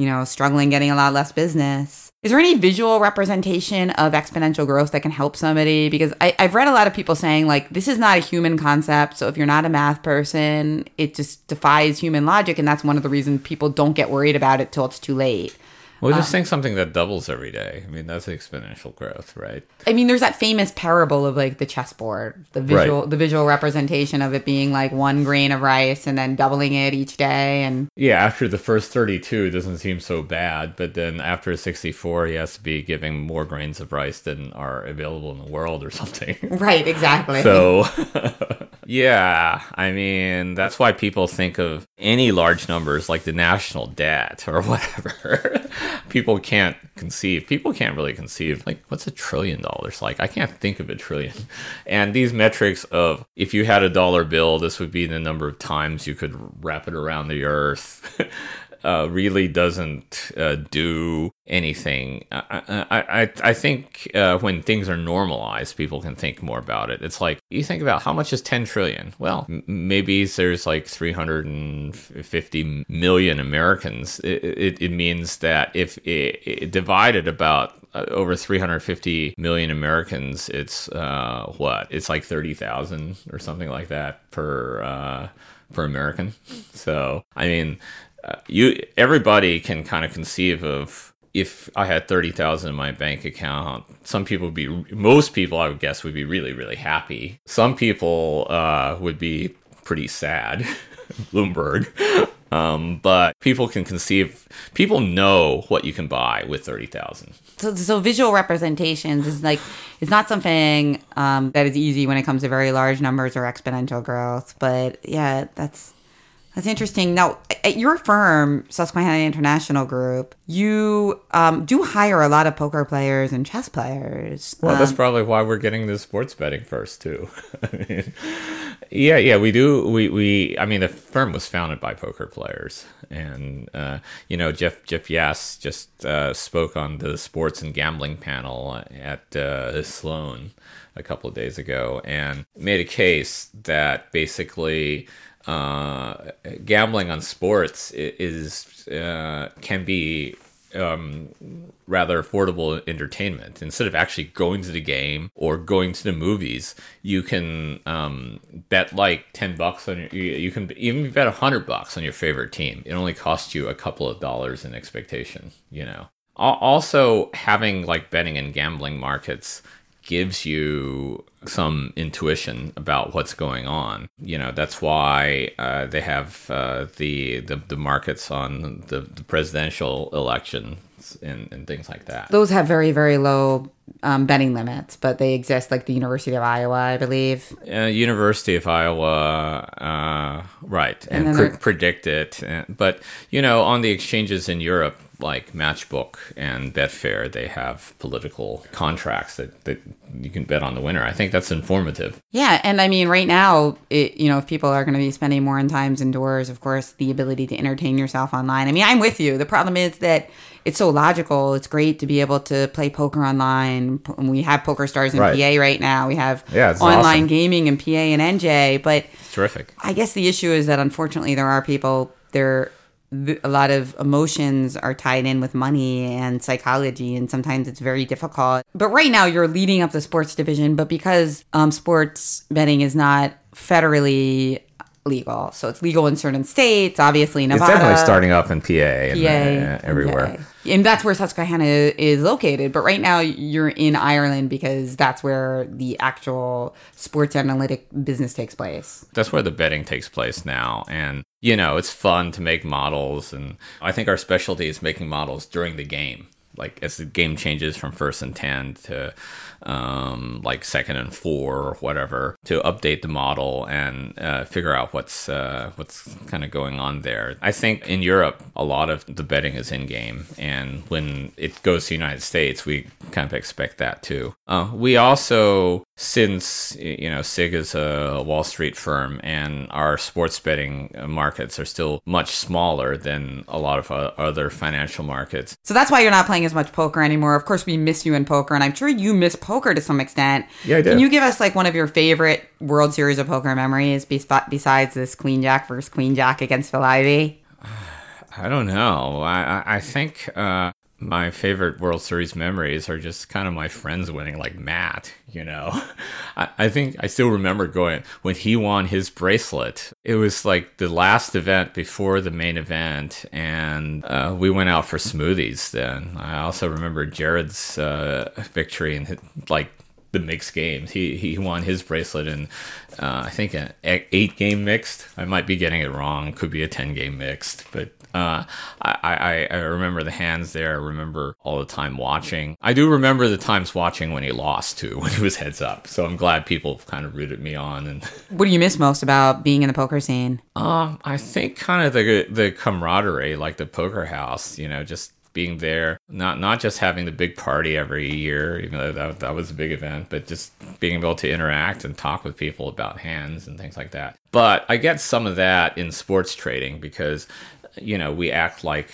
you know, struggling getting a lot less business. Is there any visual representation of exponential growth that can help somebody? Because I, have read a lot of people saying, like, this is not a human concept. So if you're not a math person, it just defies human logic. And that's one of the reasons people don't get worried about it till it's too late. Well, just um, think something that doubles every day. I mean, that's exponential growth, right? I mean, there's that famous parable of like the chessboard, the visual, right. the visual representation of it being like one grain of rice and then doubling it each day. And yeah, after the first 32, it doesn't seem so bad, but then after 64, he has to be giving more grains of rice than are available in the world or something. Right, exactly. So, yeah, I mean, that's why people think of any large numbers like the national debt or whatever people can't conceive. People can't really conceive like what's a trillion dollars like? I can't think of a trillion. And these metrics of if you had a dollar bill, this would be the number of times you could wrap it around the earth. uh, really doesn't uh, do anything. I, I, I think uh, when things are normalized, people can think more about it. It's like you think about how much is 10 trillion? Well, m- maybe there's like 350 million Americans. It, it, it means that if it, it divided about uh, over 350 million Americans, it's uh, what? It's like 30,000 or something like that per uh, per American. So, I mean, uh, you everybody can kind of conceive of if I had thirty thousand in my bank account, some people would be, most people I would guess would be really, really happy. Some people uh, would be pretty sad. Bloomberg. Um, but people can conceive, people know what you can buy with 30,000. So, so visual representations is like, it's not something um, that is easy when it comes to very large numbers or exponential growth. But yeah, that's that's interesting. Now, at your firm, Susquehanna International Group, you um, do hire a lot of poker players and chess players. Well, um, that's probably why we're getting the sports betting first, too. I mean, yeah, yeah, we do. We, we, I mean, the firm was founded by poker players, and uh, you know, Jeff Jeff Yass just uh, spoke on the sports and gambling panel at uh, Sloan a couple of days ago, and made a case that basically uh, gambling on sports is uh, can be um, rather affordable entertainment. Instead of actually going to the game or going to the movies, you can um, bet like ten bucks on your. You, can even bet hundred bucks on your favorite team. It only costs you a couple of dollars in expectation. You know. Also, having like betting and gambling markets gives you some intuition about what's going on. You know, that's why uh, they have uh, the, the, the markets on the, the presidential elections and, and, things like that. Those have very very low um, betting limits, but they exist like the University of Iowa, I believe. Uh, University of Iowa, uh, right, and, and pre- PredictIt. But you know, on the exchanges in Europe, like Matchbook and Betfair, they have political contracts that, that you can bet on the winner. I think that's informative. Yeah, and I mean, right now, it, you know, if people are going to be spending more in times indoors, of course, the ability to entertain yourself online. I mean, I'm with you. The problem is that it's so logical. It's great to be able to play poker online. We have PokerStars in Right. PA right now. We have Yeah, online awesome. gaming in PA and NJ. But It's terrific. I guess the issue is that unfortunately there are people there. A lot of emotions are tied in with money and psychology, and sometimes it's very difficult. But right now, you're leading up the sports division, but because um, sports betting is not federally legal, so it's legal in certain states. Obviously, Nevada, It's definitely starting up in PA and uh, everywhere. PA. And that's where Susquehanna is located. But right now, you're in Ireland because that's where the actual sports analytic business takes place. that's where the betting takes place now and you know it's fun to make models and i think our specialty is making models during the game like as the game changes from first and 10 to um, like second and four or whatever to update the model and uh, figure out what's uh, what's kind of going on there. I think in europe a lot of the betting is in game and when it goes to the united states we kind of expect that too. Uh, we also since you know sig is a wall street firm and our sports betting markets are still much smaller than a lot of uh, other financial markets. So that's why you're not playing as much poker anymore. Of course, we miss you in poker, and I'm sure you miss poker to some extent. Yeah, I do. Can you give us like one of your favorite World Series of poker memories bes- besides this Queen Jack versus Queen Jack against Phil Ivey? I don't know. I I, I think uh, my favorite World Series memories are just kind of my friends winning, like Matt. You know, I, I think I still remember going when he won his bracelet. It was like the last event before the main event, and uh, we went out for smoothies. Then I also remember Jerrod's uh, victory in like the mixed games. He he won his bracelet in uh, I think an eight game mixed. I might be getting it wrong. Could be a ten game mixed, but. Uh, I, I, I remember the hands there. I remember all the time watching. I do remember the times watching when he lost too, when he was heads up. So I'm glad people kind of rooted me on. And What do you miss most about being in the poker scene? um, I think kind of the the camaraderie, like the poker house. You know, just being there, not not just having the big party every year, even though that, that was a big event, but just being able to interact and talk with people about hands and things like that. But I get some of that in sports trading because, you know, we act like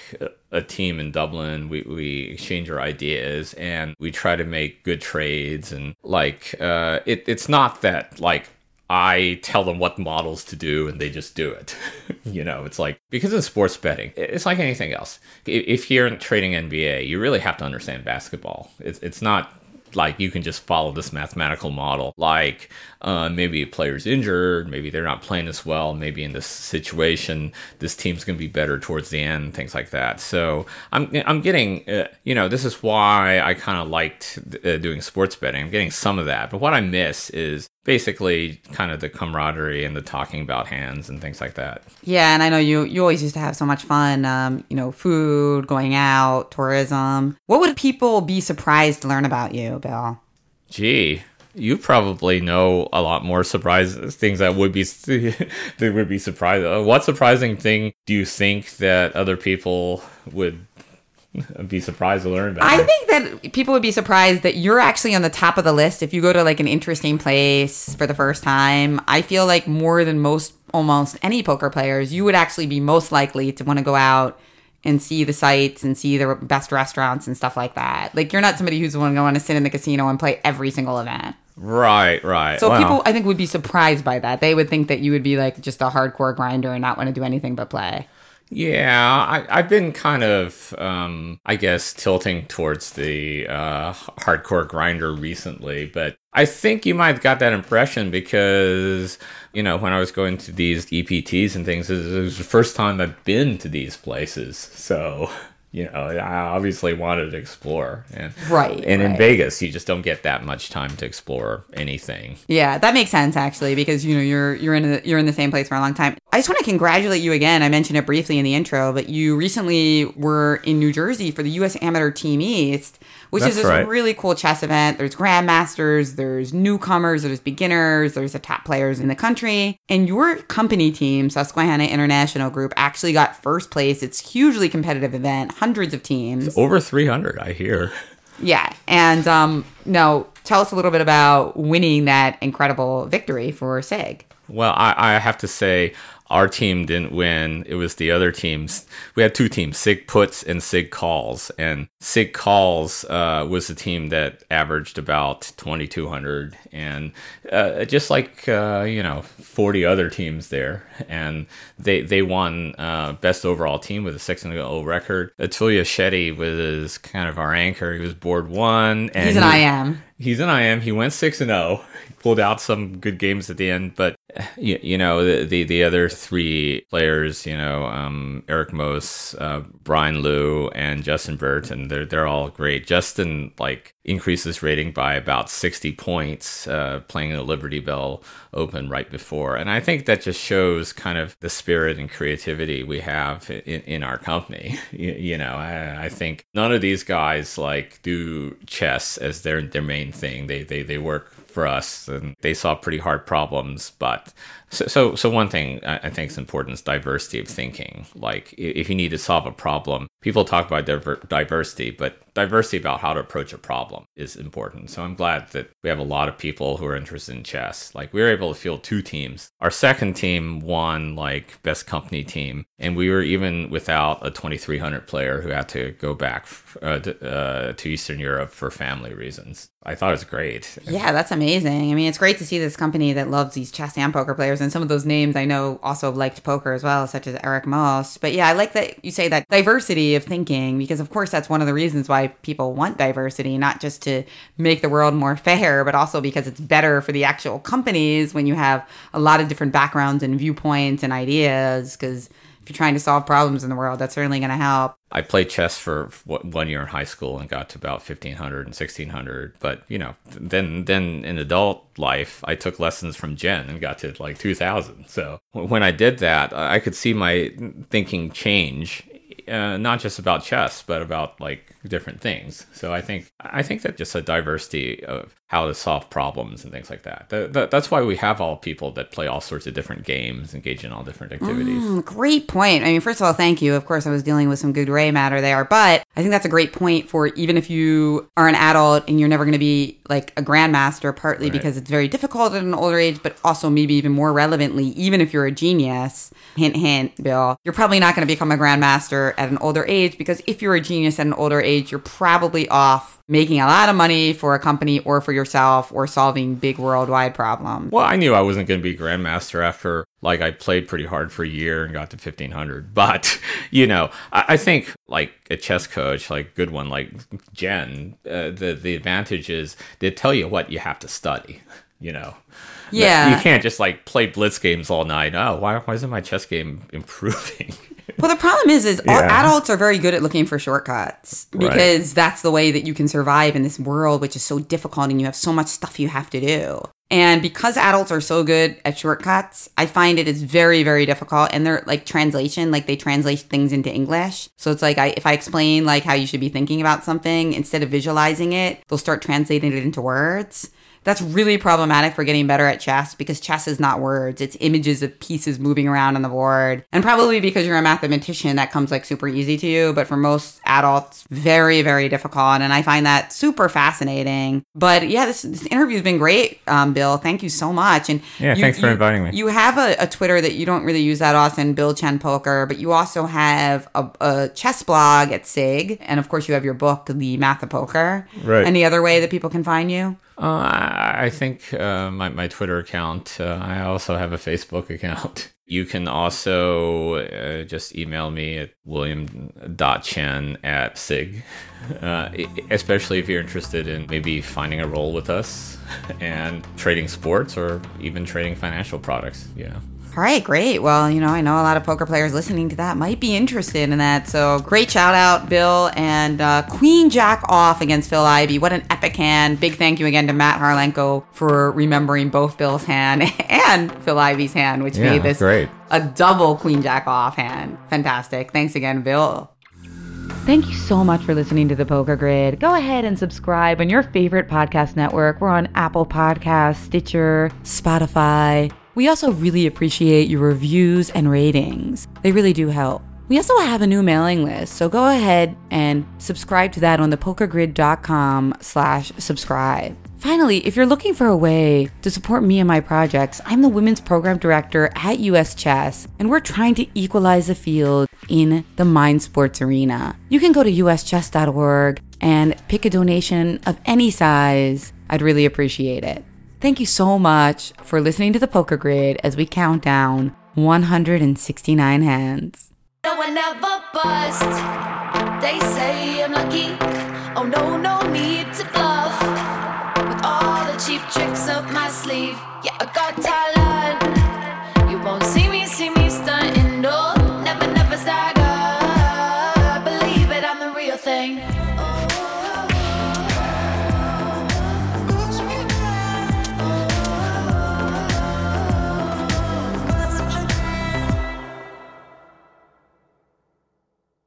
a, team in Dublin. We, we exchange our ideas and we try to make good trades. And like, uh, it, it's not that like I tell them what models to do and they just do it. you know, it's like because in sports betting, it's like anything else. If you're trading NBA, you really have to understand basketball. It's it's not like you can just follow this mathematical model. Like uh, maybe a player's injured, maybe they're not playing as well, maybe in this situation this team's going to be better towards the end, things like that. So I'm I'm getting uh, you know this is why I kind of liked uh, doing sports betting. I'm getting some of that, but what I miss is basically kind of the camaraderie and the talking about hands and things like that. Yeah, and I know you you always used to have so much fun. Um, you know, food, going out, tourism. What would people be surprised to learn about you, Bill? Gee, you probably know a lot more surprise things that would be that would be surprising. Uh, What surprising thing do you think that other people would be surprised to learn about? I think that people would be surprised that you're actually on the top of the list if you go to like an interesting place for the first time. I feel like more than most almost any poker players, you would actually be most likely to want to go out and see the sites and see the best restaurants and stuff like that. Like you're not somebody who's going to want to sit in the casino and play every single event. right, right. So Well, people I think would be surprised by that. They would think that you would be like just a hardcore grinder and not want to do anything but play. Yeah, I, I've been kind of, um, I guess, tilting towards the uh, hardcore grinder recently, but I think you might have got that impression because, you know, when I was going to these EPTs and things, it was the first time I've been to these places. So, you know, I obviously wanted to explore. And, Right, And in. Vegas, you just don't get that much time to explore anything. Yeah, that makes sense actually because you know you're you're in a, you're in the same place for a long time. I just want to congratulate you again. I mentioned it briefly in the intro, but you recently were in New Jersey for the U.S. Amateur Team East, which is this right. really cool chess event. There's grandmasters, there's newcomers, there's beginners, there's the top players in the country, and your company team, Susquehanna International Group, actually got first place. It's a hugely competitive event, hundreds of teams. Over 300, I hear. Yeah. And um, no, tell us a little bit about winning that incredible victory for SIG. Well, I, I have to say, our team didn't win. It was the other teams. We had two teams, Sig Puts and Sig Calls. And Sig Calls uh, was the team that averaged about 2,200 and uh, just like, uh, you know, 40 other teams there. And they they won uh, best overall team with a 6 and 0 record. Atulya Shetty was kind of our anchor. He was board one. And He's an he- IM. He's an IM. He went six and zero. Pulled out some good games at the end, but you, you know the, the the other three players, you know, um, Eric Mose, uh, Brian Liu, and Justin Burton. They're they're all great. Justin like increases rating by about sixty points, uh, playing the Liberty Bell Open right before, and I think that just shows kind of the spirit and creativity we have in, in our company. You, you know, I, I think none of these guys like do chess as their their main thing. They they they work for us and they saw pretty hard problems but so so, so one thing I think is important is diversity of thinking. Like if you need to solve a problem people talk about diver- diversity but diversity about how to approach a problem is important. So i'm glad that we have a lot of people who are interested in chess. Like we were able to field two teams. Our second team won like best company team and we were even without a 2300 player who had to go back uh, to, uh, to eastern europe for family reasons. I thought it was great. Yeah, that's amazing. I mean, it's great to see this company that loves these chess and poker players, and some of those names I know also liked poker as well, such as Eric Moss. But yeah, I like that you say that diversity of thinking because, of course, that's one of the reasons why people want diversity, not just to make the world more fair, but also because it's better for the actual companies when you have a lot of different backgrounds and viewpoints and ideas. Because if you're trying to solve problems in the world, that's certainly going to help. I played chess for what, one year in high school and got to about 1500 and 1600. But, you know, then then in adult life, I took lessons from Jen and got to like 2000. So when I did that, I could see my thinking change, uh, not just about chess, but about like different things. So I think I think that just a diversity of how to solve problems and things like that. That- that- That's why we have all people that play all sorts of different games, engage in all different activities. Mm, Great point. I mean, first of all, thank you. Of course, I was dealing with some good gray matter there, but I think that's a great point for even if you are an adult and you're never going to be like a grandmaster, partly Right. because it's very difficult at an older age, but also maybe even more relevantly, even if you're a genius. Hint, hint, Bill. You're probably not going to become a grandmaster at an older age because if you're a genius at an older age, you're probably off making a lot of money for a company or for yourself or solving big worldwide problems. Well, I knew I wasn't going to be grandmaster after like I played pretty hard for a year and got to fifteen hundred. But you know, I, I think like a chess coach, like good one, like Jen, uh, the the advantage is they tell you what you have to study. You know, Yeah. you can't just like play blitz games all night. Oh, why why isn't my chess game improving? Well, the problem is, is Yeah. adults are very good at looking for shortcuts Right. because that's the way that you can survive in this world, which is so difficult, and you have so much stuff you have to do. And because adults are so good at shortcuts, I find it is very, very difficult. And they're like translation, like they translate things into English. So it's like I, if I explain like how you should be thinking about something instead of visualizing it, they'll start translating it into words. That's really problematic for getting better at chess because chess is not words. It's images of pieces moving around on the board. And probably because you're a mathematician, that comes like super easy to you. But for most adults, very, very difficult. And I find that super fascinating. But yeah, this, this interview's been great, um, Bill. Thank you so much. And Yeah, you- thanks for you- inviting me. You have a, a Twitter that you don't really use that often, Bill Chen Poker, but you also have a, a chess blog at SIG. And of course, you have your book, The Math of Poker. Right. Any other way that people can find you? Uh, I think uh, my, my Twitter account. Uh, I also have a Facebook account. You can also uh, just email me at william.chen at sig, uh, especially if you're interested in maybe finding a role with us and trading sports or even trading financial products. Know. All right, great. Well, you know, I know a lot of poker players listening to that might be interested in that. So great shout out, Bill. And uh, Queen Jack off against Phil Ivey. What an epic hand. Big thank you again to Matt Hawrilenko for remembering both Bill's hand and Phil Ivey's hand, which Yeah, made this great. a double Queen Jack off hand. Fantastic. Thanks again, Bill. Thank you so much for listening to the Poker Grid. Go ahead and subscribe on your favorite podcast network. We're on Apple Podcasts, Stitcher, Spotify. We also really appreciate your reviews and ratings. They really do help. We also have a new mailing list, so go ahead and subscribe to that on thepokergrid.com slash subscribe. Finally, if you're looking for a way to support me and my projects, I'm the women's program director at US Chess, and we're trying to equalize the field in the mind sports arena. You can go to uschess.org and pick a donation of any size. I'd really appreciate it. Thank you so much for listening to the Poker Grid as we count down 169 hands. No one ever bust. They say I'm lucky. Oh no, no need to bluff. With all the cheap tricks up my sleeve, yeah, I got.